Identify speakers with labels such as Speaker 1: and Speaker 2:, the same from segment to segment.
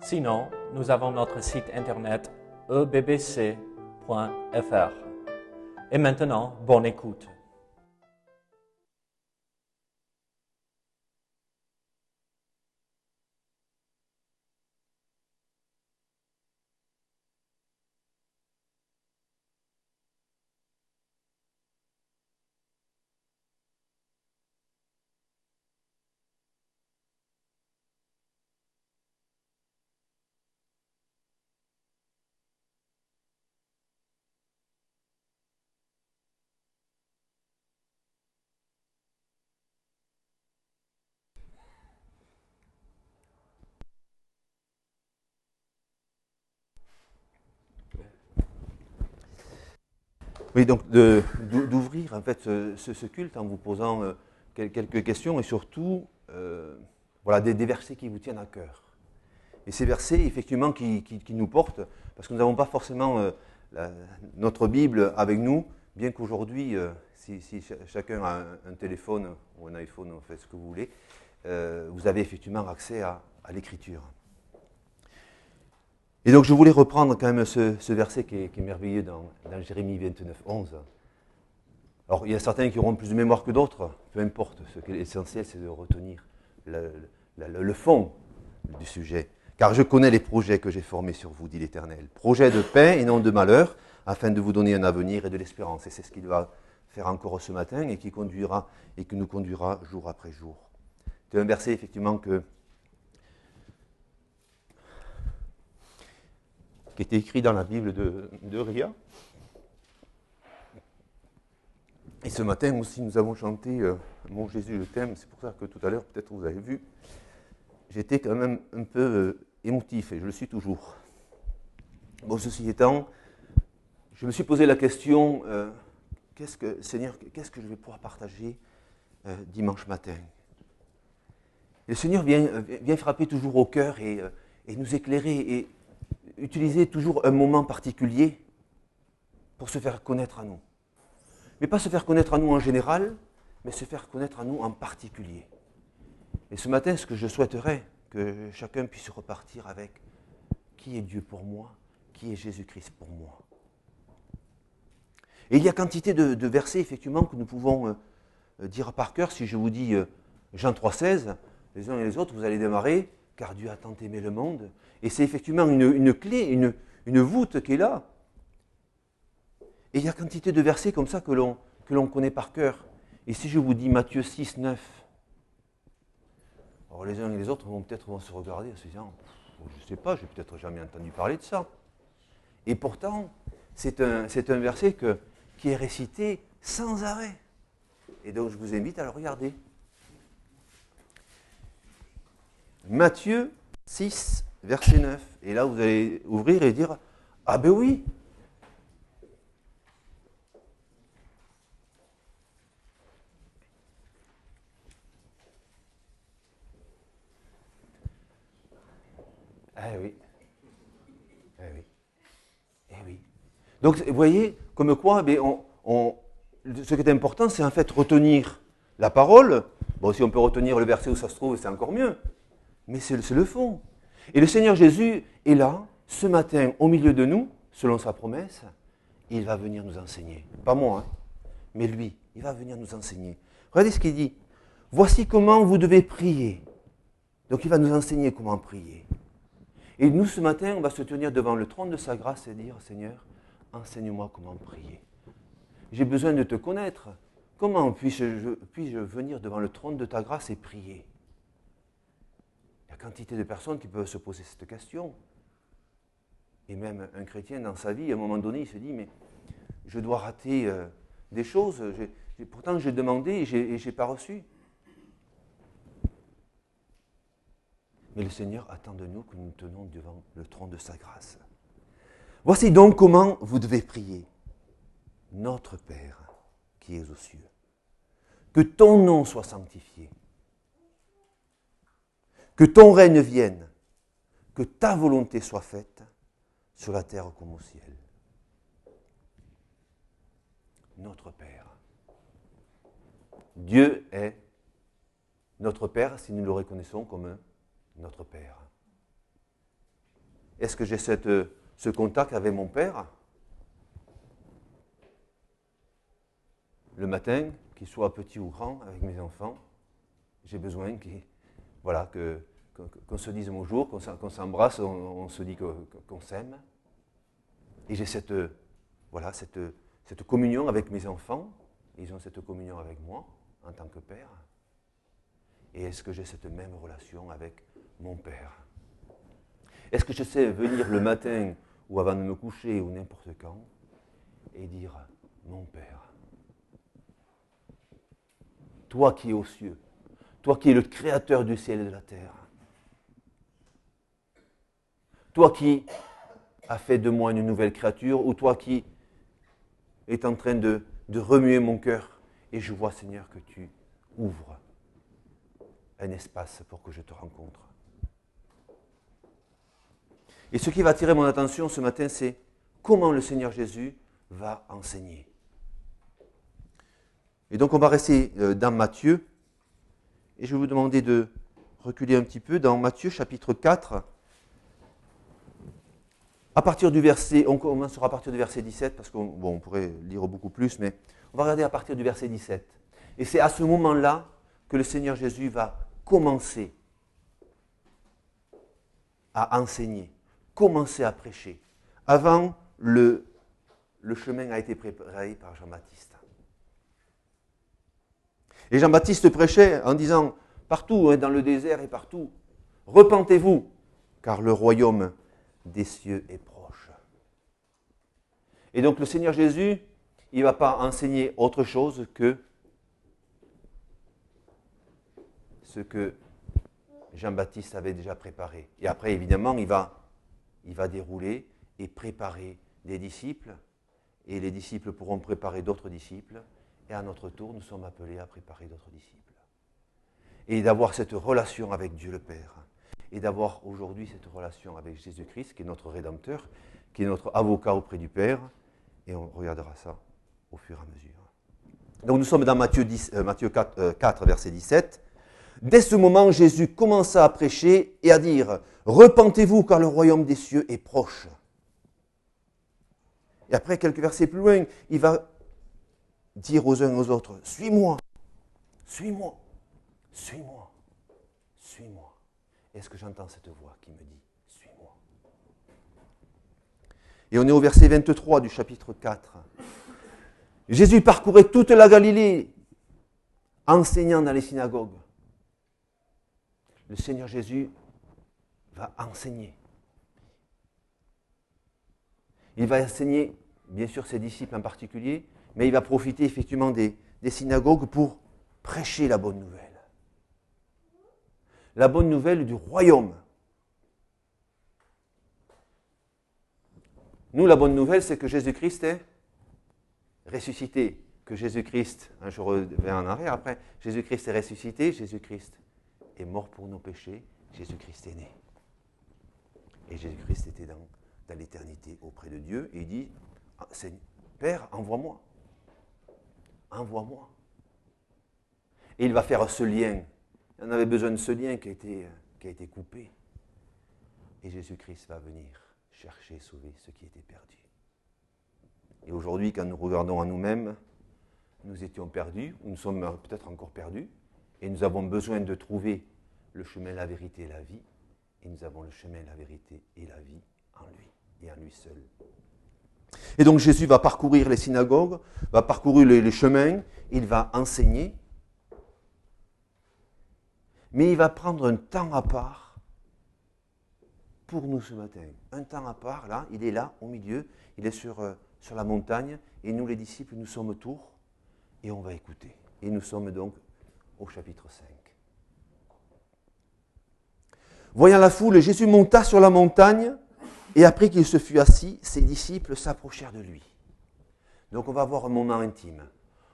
Speaker 1: Sinon, nous avons notre site internet ebbc.fr. Et maintenant, bonne écoute.
Speaker 2: Oui, donc d'ouvrir en fait ce, culte en vous posant euh, quel- quelques questions et surtout euh, voilà, des, versets qui vous tiennent à cœur. Et ces versets, effectivement, qui, nous portent, parce que nous n'avons pas forcément euh, notre Bible avec nous, bien qu'aujourd'hui, si, si cha- chacun a un, téléphone ou un iPhone, en fait ce que vous voulez, vous avez effectivement accès à l'écriture. Et donc je voulais reprendre quand même ce, verset qui est, merveilleux dans, dans Jérémie 29, 11. Alors il y a certains qui auront plus de mémoire que d'autres, peu importe, ce qui est essentiel c'est de retenir le fond du sujet. Car je connais les projets que j'ai formés sur vous, dit l'Éternel. Projets de paix et non de malheur, afin de vous donner un avenir et de l'espérance. Et c'est ce qu'il va faire encore ce matin et qui conduira et qui nous conduira jour après jour. C'est un verset effectivement que, qui était écrit dans la Bible de, Ria. Et ce matin aussi, nous avons chanté euh, Mon Jésus, je t'aime. C'est pour ça que tout à l'heure, peut-être vous avez vu, j'étais quand même un peu euh, émotif et je le suis toujours. Bon, ceci étant, je me suis posé la question euh, qu'est-ce que, Seigneur, qu'est-ce que je vais pouvoir partager dimanche matin? Le Seigneur vient, vient frapper toujours au cœur et, et nous éclairer et utiliser toujours un moment particulier pour se faire connaître à nous. Mais pas se faire connaître à nous en général, mais se faire connaître à nous en particulier. Et ce matin, ce que je souhaiterais, que chacun puisse repartir avec qui est Dieu pour moi, qui est Jésus-Christ pour moi. Et il y a quantité de, versets, effectivement, que nous pouvons euh, dire par cœur. Si je vous dis euh, Jean 3,16, les uns et les autres, vous allez démarrer, car Dieu a tant aimé le monde. Et c'est effectivement une, une clé, une, voûte qui est là. Et il y a quantité de versets comme ça que l'on, connaît par cœur. Et si je vous dis Matthieu 6, 9, alors les uns et les autres vont peut-être vont se regarder en se disant, je ne sais pas, j'ai peut-être jamais entendu parler de ça. Et pourtant, c'est un, verset qui est récité sans arrêt. Et donc je vous invite à le regarder. Matthieu 6, verset 9. Et là, vous allez ouvrir et dire, ah ben oui, Eh oui. Eh oui. Donc, vous voyez, comme quoi, ce qui est important, c'est en fait retenir la parole. Bon, si on peut retenir le verset où ça se trouve, c'est encore mieux. Mais c'est le- le fond. Et le Seigneur Jésus est là, ce matin, au milieu de nous, selon sa promesse. Il va venir nous enseigner. Pas moi, hein, mais lui, il va venir nous enseigner. Regardez ce qu'il dit. Voici comment vous devez prier. Donc il va nous enseigner comment prier. Et nous, ce matin, on va se tenir devant le trône de sa grâce et dire, Seigneur, enseigne-moi comment prier. J'ai besoin de te connaître. Comment puis-je puis-je venir devant le trône de ta grâce et prier? Il y a quantité de personnes qui peuvent se poser cette question. Et même un chrétien dans sa vie, à un moment donné, il se dit, mais je dois rater euh, des choses. Pourtant, j'ai demandé et je n'ai pas reçu. Mais le Seigneur attend de nous que nous nous tenons devant le trône de sa grâce. Voici donc comment vous devez prier. Notre Père qui es aux cieux, que ton nom soit sanctifié, que ton règne vienne, que ta volonté soit faite sur la terre comme au ciel. Notre Père. Dieu est notre Père si nous le reconnaissons comme notre Père. Est-ce que j'ai ce contact avec mon Père? Le matin, qu'il soit petit ou grand, avec mes enfants, j'ai besoin voilà, que, qu'on se dise bonjour, qu'on s'embrasse, on, se dit qu'on s'aime. Et j'ai cette, cette communion avec mes enfants, ils ont cette communion avec moi en tant que père. Et est-ce que j'ai cette même relation avec mon père? Est-ce que je sais venir le matin ou avant de me coucher ou n'importe quand et dire mon père Toi qui es aux cieux, toi qui es le créateur du ciel et de la terre, toi qui as fait de moi une nouvelle créature, ou toi qui es en train de, remuer mon cœur, et je vois, Seigneur, que tu ouvres un espace pour que je te rencontre. Et ce qui va attirer mon attention ce matin, c'est comment le Seigneur Jésus va enseigner. Et donc on va rester euh, dans Matthieu, et je vais vous demander de reculer un petit peu dans Matthieu chapitre 4. À partir du verset, on commencera à partir du verset 17, parce qu'on on pourrait lire beaucoup plus, mais on va regarder à partir du verset 17. Et c'est à ce moment-là que le Seigneur Jésus va commencer à enseigner, commencer à prêcher. Avant, le, le chemin a été préparé par Jean-Baptiste. Et Jean-Baptiste prêchait en disant, partout, hein, dans le désert et partout, repentez-vous, car le royaume des cieux est proche. Et donc le Seigneur Jésus, il ne va pas enseigner autre chose que ce que Jean-Baptiste avait déjà préparé. Et après, évidemment, il va, il va dérouler et préparer des disciples, et les disciples pourront préparer d'autres disciples, et à notre tour, nous sommes appelés à préparer d'autres disciples. Et d'avoir cette relation avec Dieu le Père, et d'avoir aujourd'hui cette relation avec Jésus-Christ, qui est notre Rédempteur, qui est notre avocat auprès du Père, et on regardera ça au fur et à mesure. Donc nous sommes dans Matthieu, 10, euh, Matthieu 4, 4, euh, verset 17. Dès ce moment, Jésus commença à prêcher et à dire, Repentez-vous car le royaume des cieux est proche. Et après, quelques versets plus loin, il va dire aux uns aux autres, Suis-moi, suis-moi, suis-moi, suis-moi. Est-ce que j'entends cette voix qui me dit, Suis-moi? Et on est au verset 23 du chapitre 4. Jésus parcourait toute la Galilée, enseignant dans les synagogues. Le Seigneur Jésus va enseigner. Il va enseigner, bien sûr, ses disciples en particulier, mais il va profiter effectivement des, synagogues pour prêcher la bonne nouvelle. La bonne nouvelle du royaume. Nous, la bonne nouvelle, c'est que Jésus-Christ est ressuscité, que Jésus-Christ, hein, je reviens en arrière après, Jésus-Christ est ressuscité, Jésus-Christ est mort pour nos péchés, Jésus-Christ est né. Et Jésus-Christ était dans, dans l'éternité auprès de Dieu, et il dit, ah, Père, envoie-moi. Envoie-moi. Et il va faire ce lien. Il en avait besoin de ce lien qui a été, qui a été coupé. Et Jésus-Christ va venir chercher, sauver ce qui était perdu. Et aujourd'hui, quand nous regardons à nous-mêmes, nous étions perdus, ou nous sommes peut-être encore perdus, et nous avons besoin de trouver le chemin, la vérité et la vie. Et nous avons le chemin, la vérité et la vie en lui, et en lui seul. Et donc Jésus va parcourir les synagogues, va parcourir les, chemins, il va enseigner, mais il va prendre un temps à part pour nous ce matin. Un temps à part, là, il est là, au milieu, il est sur, euh, sur la montagne, et nous les disciples, nous sommes autour, et on va écouter. Et nous sommes donc au chapitre 5. Voyant la foule, Jésus monta sur la montagne, et après qu'il se fut assis, ses disciples s'approchèrent de lui. Donc on va avoir un moment intime.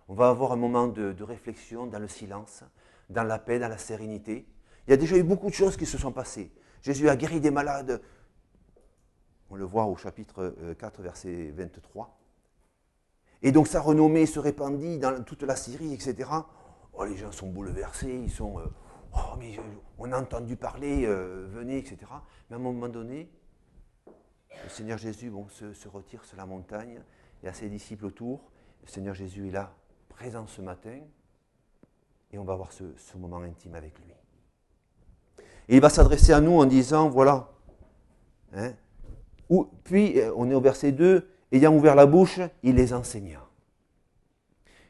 Speaker 2: On va avoir un moment de, réflexion dans le silence, dans la paix, dans la sérénité. Il y a déjà eu beaucoup de choses qui se sont passées. Jésus a guéri des malades. On le voit au chapitre 4, verset 23. Et donc sa renommée se répandit dans toute la Syrie, etc. Oh, les gens sont bouleversés, ils sont... Euh, oh, mais on a entendu parler, euh, venez, etc. Mais à un moment donné, le Seigneur Jésus se, retire sur la montagne, y a ses disciples autour. Le Seigneur Jésus est là, présent ce matin, et on va avoir ce, moment intime avec lui. Et il va s'adresser à nous en disant, voilà, hein, puis euh, on est au verset 2, ayant ouvert la bouche, il les enseigna.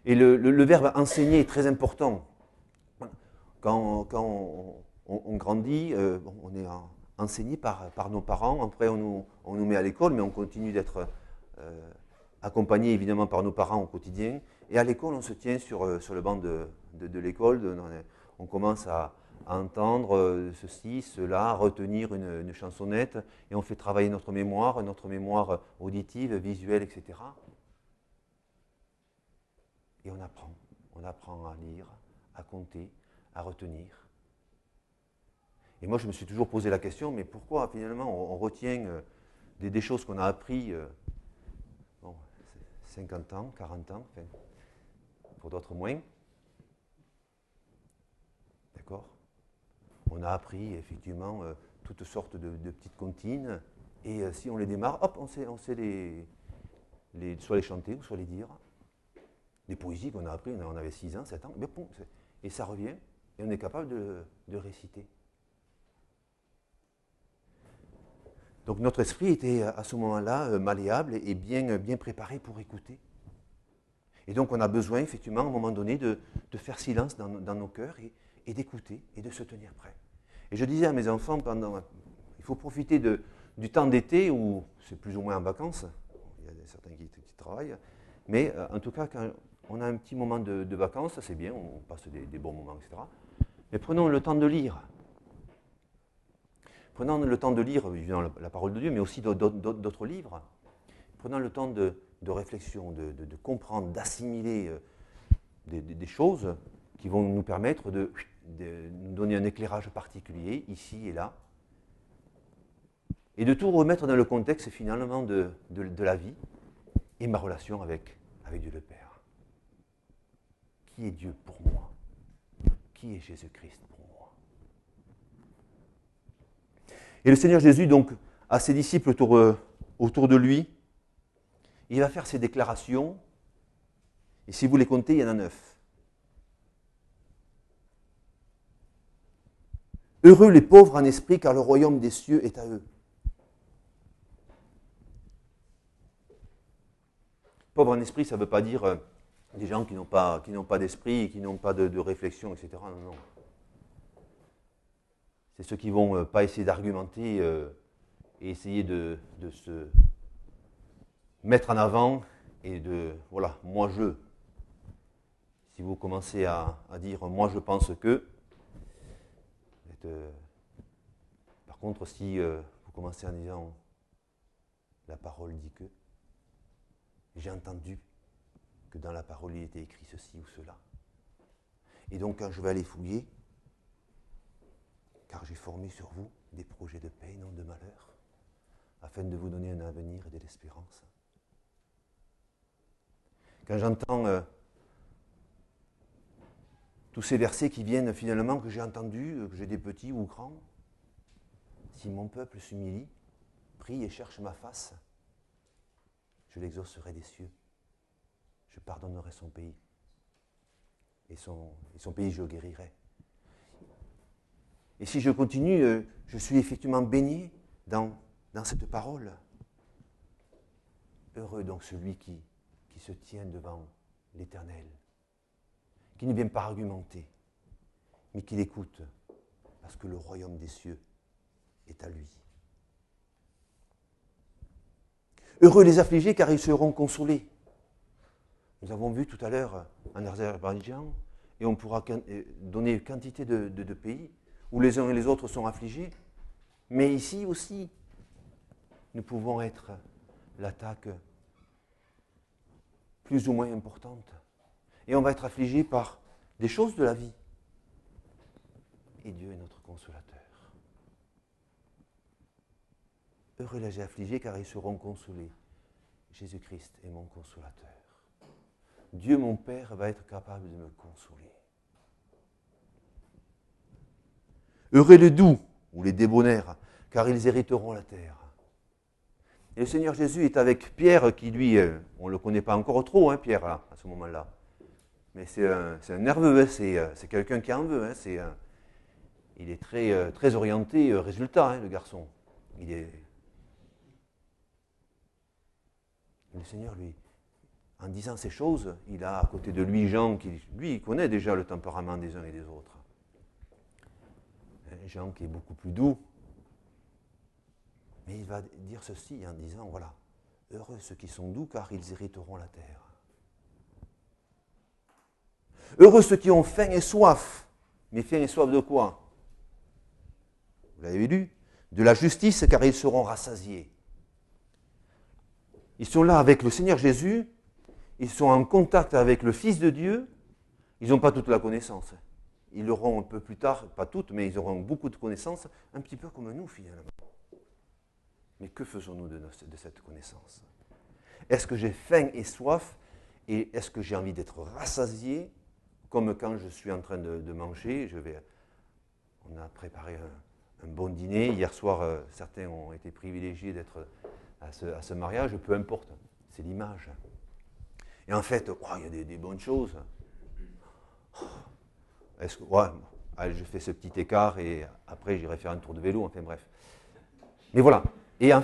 Speaker 2: Et le, verbe enseigner est très important. Quand, on, grandit, euh, on est enseigné par, nos parents, après on nous, met à l'école, mais on continue d'être euh, accompagné évidemment par nos parents au quotidien. Et à l'école, on se tient sur, euh, le banc de, l'école, on commence à, entendre ceci, cela, retenir une, chansonnette, et on fait travailler notre mémoire, notre mémoire auditive, visuelle, etc. Et on apprend. On apprend à lire, à compter, à retenir. Et moi, je me suis toujours posé la question, mais pourquoi finalement on, retient euh, des, choses qu'on a appris euh, 50 ans, 40 ans, pour d'autres moins? D'accord On a appris effectivement euh, toutes sortes de, petites comptines, et euh, si on les démarre, hop, on sait, les, soit les chanter ou soit les dire des poésies qu'on a appris, on avait 6 ans, 7 ans, et ça revient, et on est capable de, réciter. Donc notre esprit était à ce moment-là euh, malléable et bien, bien préparé pour écouter. Et donc on a besoin effectivement à un moment donné de, faire silence dans, nos cœurs et, d'écouter et de se tenir prêt. Et je disais à mes enfants il faut profiter du temps d'été où c'est plus ou moins en vacances, il y a certains qui, travaillent, mais euh, en tout cas quand on a un petit moment de, vacances, c'est bien, on passe des, bons moments, etc. Mais prenons le temps de lire. Prenons le temps de lire, la, parole de Dieu, mais aussi d'autres livres. Prenons le temps de, réflexion, de, comprendre, d'assimiler euh, des, choses qui vont nous permettre de, nous donner un éclairage particulier, ici et là, et de tout remettre dans le contexte finalement de, la vie et ma relation avec Dieu le Père. Qui est Dieu pour moi? Qui est Jésus-Christ pour moi Et le Seigneur Jésus, donc, a ses disciples autour, euh, autour de lui. Il va faire ses déclarations. Et si vous les comptez, il y en a neuf. Heureux les pauvres en esprit, car le royaume des cieux est à eux. Pauvre en esprit, ça ne veut pas dire euh, des gens qui n'ont pas, pas d'esprit, qui n'ont pas de, réflexion, etc. Non, non. C'est ceux qui ne vont euh, pas essayer d'argumenter euh, et essayer de, se mettre en avant et de, voilà, moi je. Si vous commencez à, dire moi je pense que, euh, par contre si vous commencez en disant la parole dit que, j'ai entendu que dans la parole il était écrit ceci ou cela. Et donc quand je vais aller fouiller, car j'ai formé sur vous des projets de paix, non de malheur, afin de vous donner un avenir et de l'espérance. Quand j'entends euh, tous ces versets qui viennent finalement que j'ai entendus, euh, que j'ai des petits ou grands, si mon peuple s'humilie, prie et cherche ma face, je l'exaucerai des cieux je pardonnerai son pays. Et son, pays, je guérirai. Et si je continue, euh, je suis effectivement baigné dans, dans cette parole. Heureux donc celui qui, qui se tient devant l'Éternel, qui ne vient pas argumenter, mais qui l'écoute, parce que le royaume des cieux est à lui. Heureux les affligés, car ils seront consolés. Nous avons vu tout à l'heure en Azerbaïdjan, et on pourra donner quantité de, pays où les uns et les autres sont affligés, Mais ici aussi, nous pouvons être l'attaque plus ou moins importante. Et on va être affligé par des choses de la vie. Et Dieu est notre consolateur. Heureux les affligés car ils seront consolés. Jésus-Christ est mon consolateur. Dieu mon Père va être capable de me consoler. Heureux les doux ou les débonnaires, car ils hériteront la terre. Et le Seigneur Jésus est avec Pierre, qui lui, euh, on ne le connaît pas encore trop, hein, Pierre, à ce moment-là. Mais c'est un, nerveux, hein, euh, c'est, quelqu'un qui en veut. Hein, c'est, il est très, euh, très orienté résultat, le garçon. Il est... Le Seigneur, lui, en disant ces choses, il a à côté de lui Jean, qui, lui, connaît déjà le tempérament des uns et des autres. Jean qui est beaucoup plus doux, mais il va dire ceci en disant, voilà, heureux ceux qui sont doux car ils hériteront la terre. Heureux ceux qui ont faim et soif. Mais faim et soif de quoi? Vous l'avez lu? De la justice car ils seront rassasiés. Ils sont là avec le Seigneur Jésus, ils sont en contact avec le Fils de Dieu, ils n'ont pas toute la connaissance. Ils l'auront un peu plus tard, pas toutes, mais ils auront beaucoup de connaissances, un petit peu comme nous finalement. Mais que faisons-nous de, cette connaissance? Est-ce que j'ai faim et soif Et est-ce que j'ai envie d'être rassasié Comme quand je suis en train de, manger, je vais, on a préparé un, bon dîner. Hier soir, euh, certains ont été privilégiés d'être à ce, mariage, peu importe. C'est l'image. Et en fait, il y a des, bonnes choses. Est-ce que, allez, je fais ce petit écart et après j'irai faire un tour de vélo, enfin bref. Mais voilà, et en,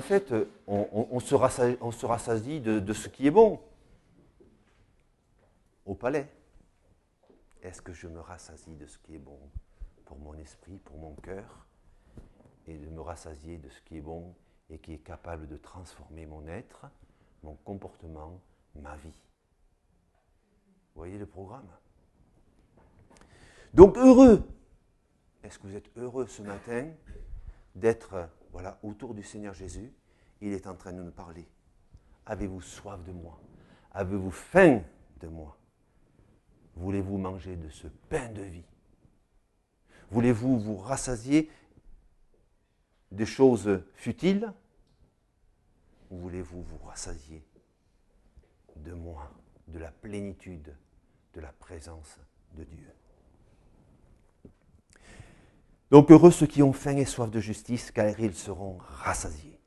Speaker 2: fait, on, se rassasie, de, ce qui est bon. Au palais. Est-ce que je me rassasie de ce qui est bon pour mon esprit, pour mon cœur, et de me rassasier de ce qui est bon et qui est capable de transformer mon être, mon comportement, ma vie? Vous voyez le programme? Donc heureux. Est-ce que vous êtes heureux ce matin d'être voilà, autour du Seigneur Jésus, il est en train de nous parler. Avez-vous soif de moi? Avez-vous faim de moi? Voulez-vous manger de ce pain de vie? Voulez-vous vous rassasier des choses futiles? Ou voulez-vous vous rassasier de moi, de la plénitude de la présence de Dieu? Donc heureux ceux qui ont faim et soif de justice, car ils seront rassasiés.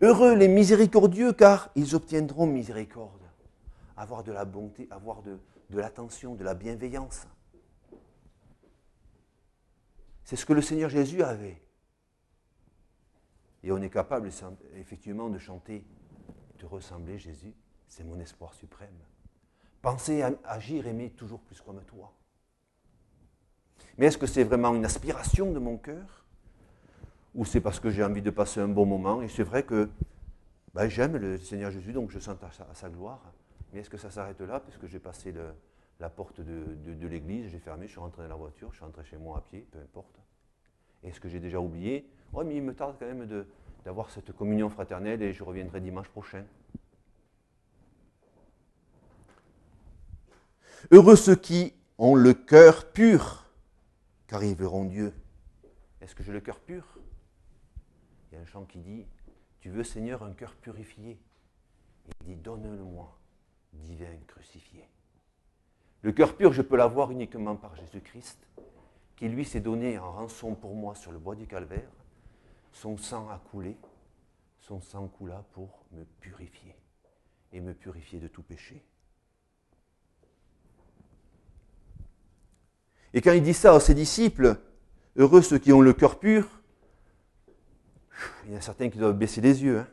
Speaker 2: Heureux les miséricordieux, car ils obtiendront miséricorde. Avoir de la bonté, avoir de, l'attention, de la bienveillance. C'est ce que le Seigneur Jésus avait. Et on est capable effectivement de chanter, de ressembler Jésus, c'est mon espoir suprême. Penser, agir, aimer toujours plus comme toi. Mais est-ce que c'est vraiment une aspiration de mon cœur? Ou c'est parce que j'ai envie de passer un bon moment? Et c'est vrai que ben, j'aime le Seigneur Jésus, donc je sens à sa, gloire. Mais est-ce que ça s'arrête là? Puisque j'ai passé la porte de, l'église, j'ai fermé, je suis rentré dans la voiture, je suis rentré chez moi à pied, peu importe. Est-ce que j'ai déjà oublié? Oui, mais il me tarde quand même d'avoir cette communion fraternelle et je reviendrai dimanche prochain. Heureux ceux qui ont le cœur pur, car ils verront Dieu. Est-ce que j'ai le cœur pur? Il y a un chant qui dit, tu veux Seigneur un cœur purifié? Il dit, donne-le-moi, divin crucifié. Le cœur pur, je peux l'avoir uniquement par Jésus-Christ, qui lui s'est donné en rançon pour moi sur le bois du calvaire. Son sang a coulé, son sang coula pour me purifier et me purifier de tout péché. Et quand il dit ça à ses disciples, heureux ceux qui ont le cœur pur, il y a certains qui doivent baisser les yeux. Hein.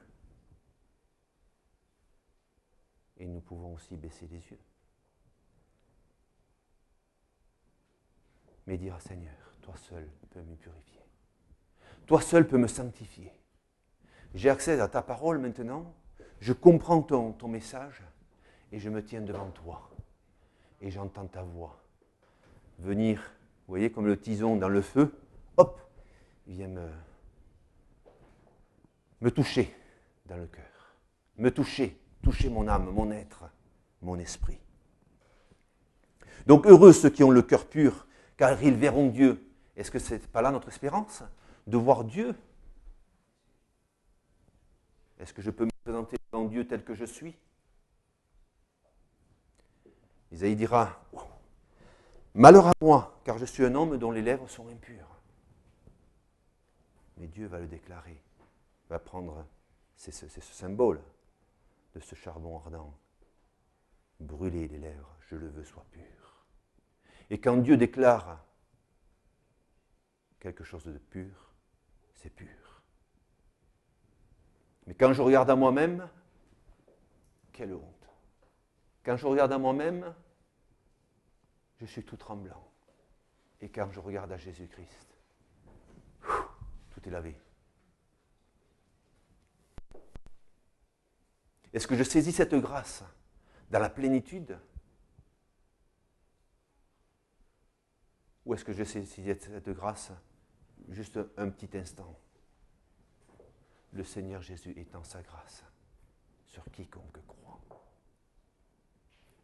Speaker 2: Et nous pouvons aussi baisser les yeux. Mais dire, Seigneur, toi seul peux me purifier. Toi seul peux me sanctifier. J'ai accès à ta parole maintenant. Je comprends ton message et je me tiens devant toi. Et j'entends ta voix venir, vous voyez, comme le tison dans le feu, hop, vient me, me toucher dans le cœur, me toucher, toucher mon âme, mon être, mon esprit. Donc heureux ceux qui ont le cœur pur, car ils verront Dieu. Est-ce que ce n'est pas là notre espérance De voir Dieu? Est-ce que je peux me présenter devant Dieu tel que je suis? Isaïe dira, Malheur à moi, car je suis un homme dont les lèvres sont impures. Mais Dieu va le déclarer, va prendre, c'est ce, symbole de ce charbon ardent. Brûler les lèvres, je le veux soit pur. Et quand Dieu déclare quelque chose de pur, c'est pur. Mais quand je regarde à moi-même, quelle honte. Quand je regarde à moi-même, je suis tout tremblant. Et quand je regarde à Jésus-Christ, tout est lavé. Est-ce que je saisis cette grâce dans la plénitude? Ou est-ce que je saisis cette grâce juste un petit instant? Le Seigneur Jésus étend sa grâce sur quiconque croit.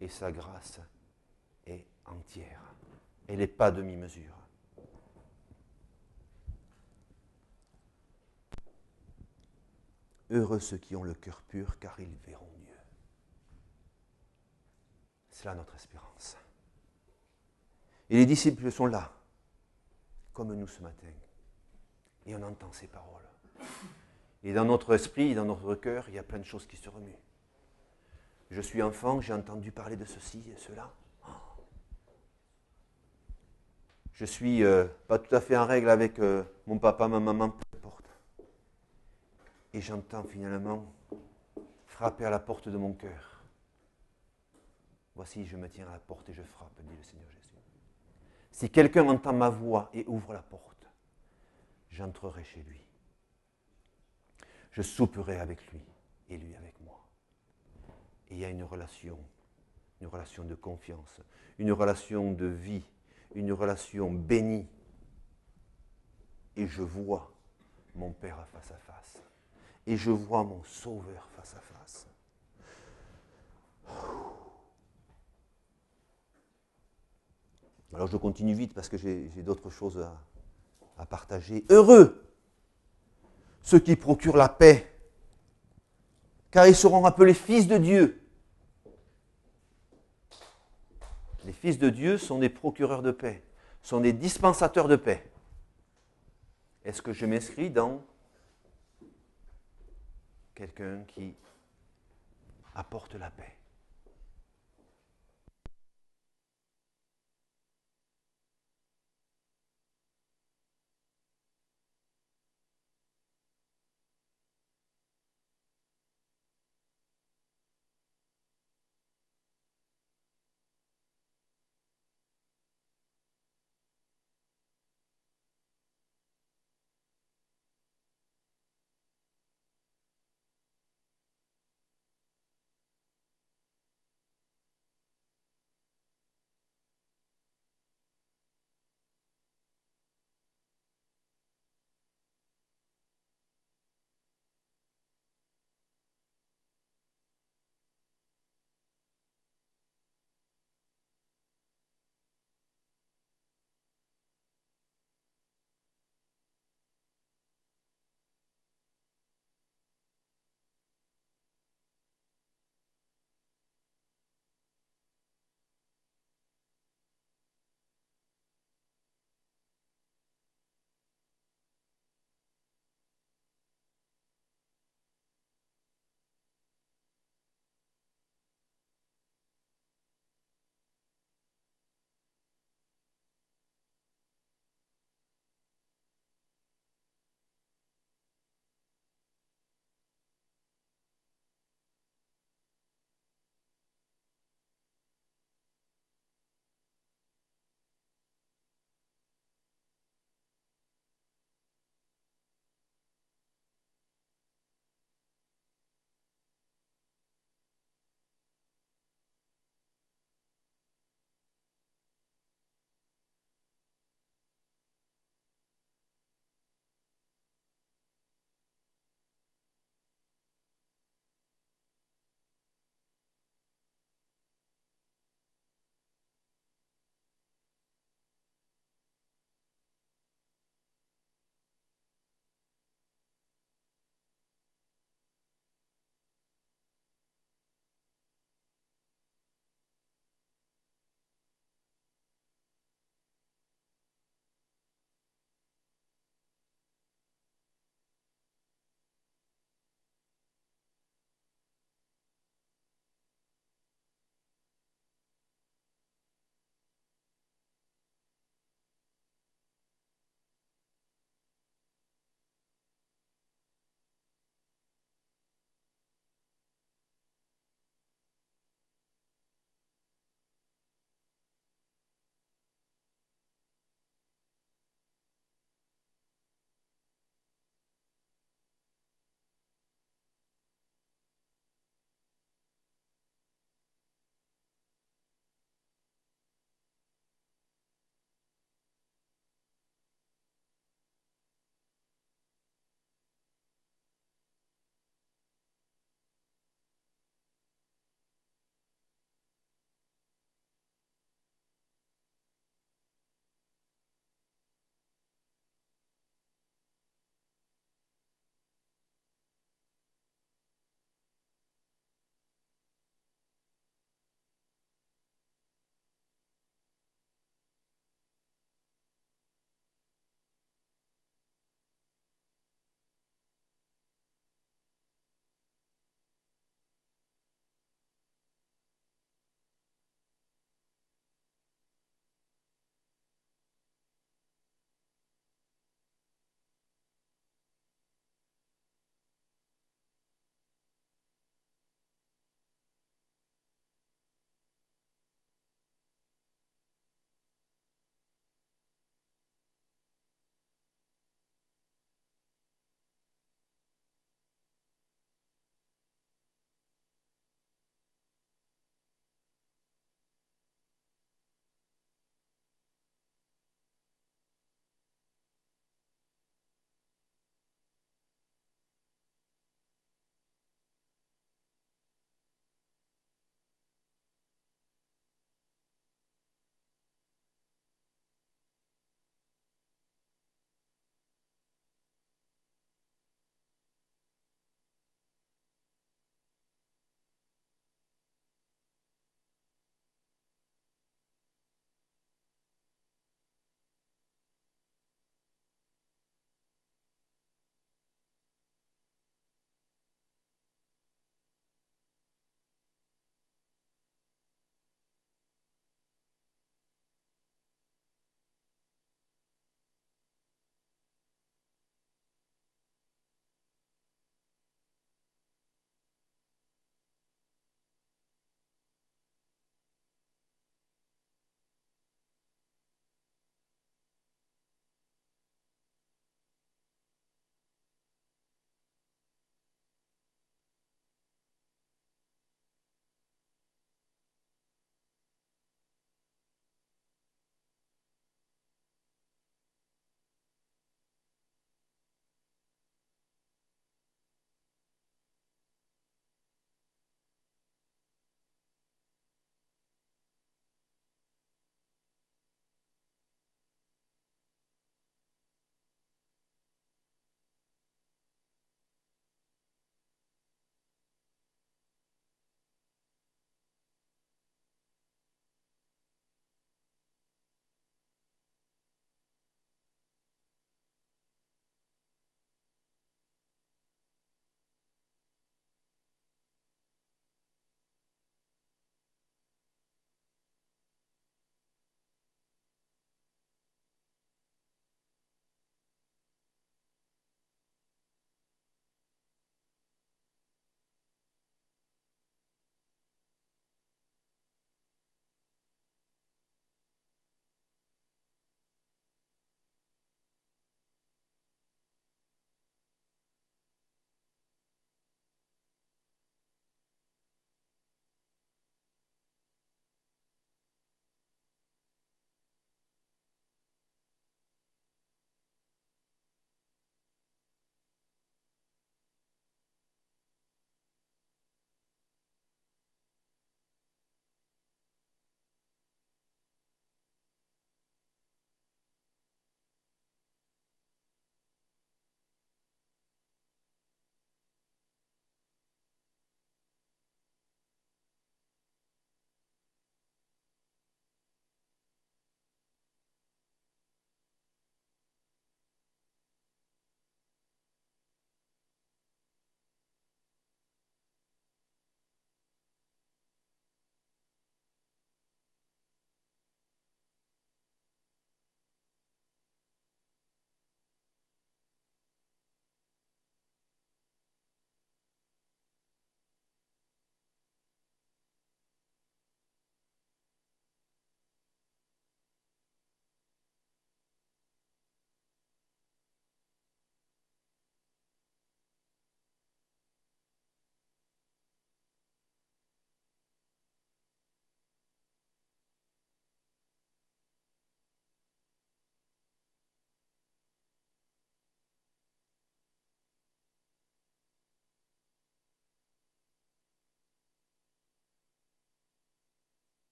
Speaker 2: Et sa grâce entière. Elle n'est pas demi-mesure. Heureux ceux qui ont le cœur pur, car ils verront Dieu. C'est là notre espérance. Et les disciples sont là, comme nous ce matin. Et on entend ces paroles. Et dans notre esprit, dans notre cœur, il y a plein de choses qui se remuent. Je suis enfant, j'ai entendu parler de ceci et cela. Je suis euh, pas tout à fait en règle avec euh, mon papa, ma maman, peu importe. Et j'entends finalement frapper à la porte de mon cœur. Voici, je me tiens à la porte et je frappe, dit le Seigneur Jésus. Si quelqu'un entend ma voix et ouvre la porte, j'entrerai chez lui. Je souperai avec lui et lui avec moi. Et il y a une relation, une relation de confiance, une relation de vie une relation bénie. Et je vois mon Père face à face. Et je vois mon Sauveur face à face. Alors je continue vite parce que j'ai d'autres choses à, partager. Heureux ceux qui procurent la paix, car ils seront appelés fils de Dieu. Les fils de Dieu sont des procureurs de paix, sont des dispensateurs de paix. Est-ce que je m'inscris dans quelqu'un qui apporte la paix?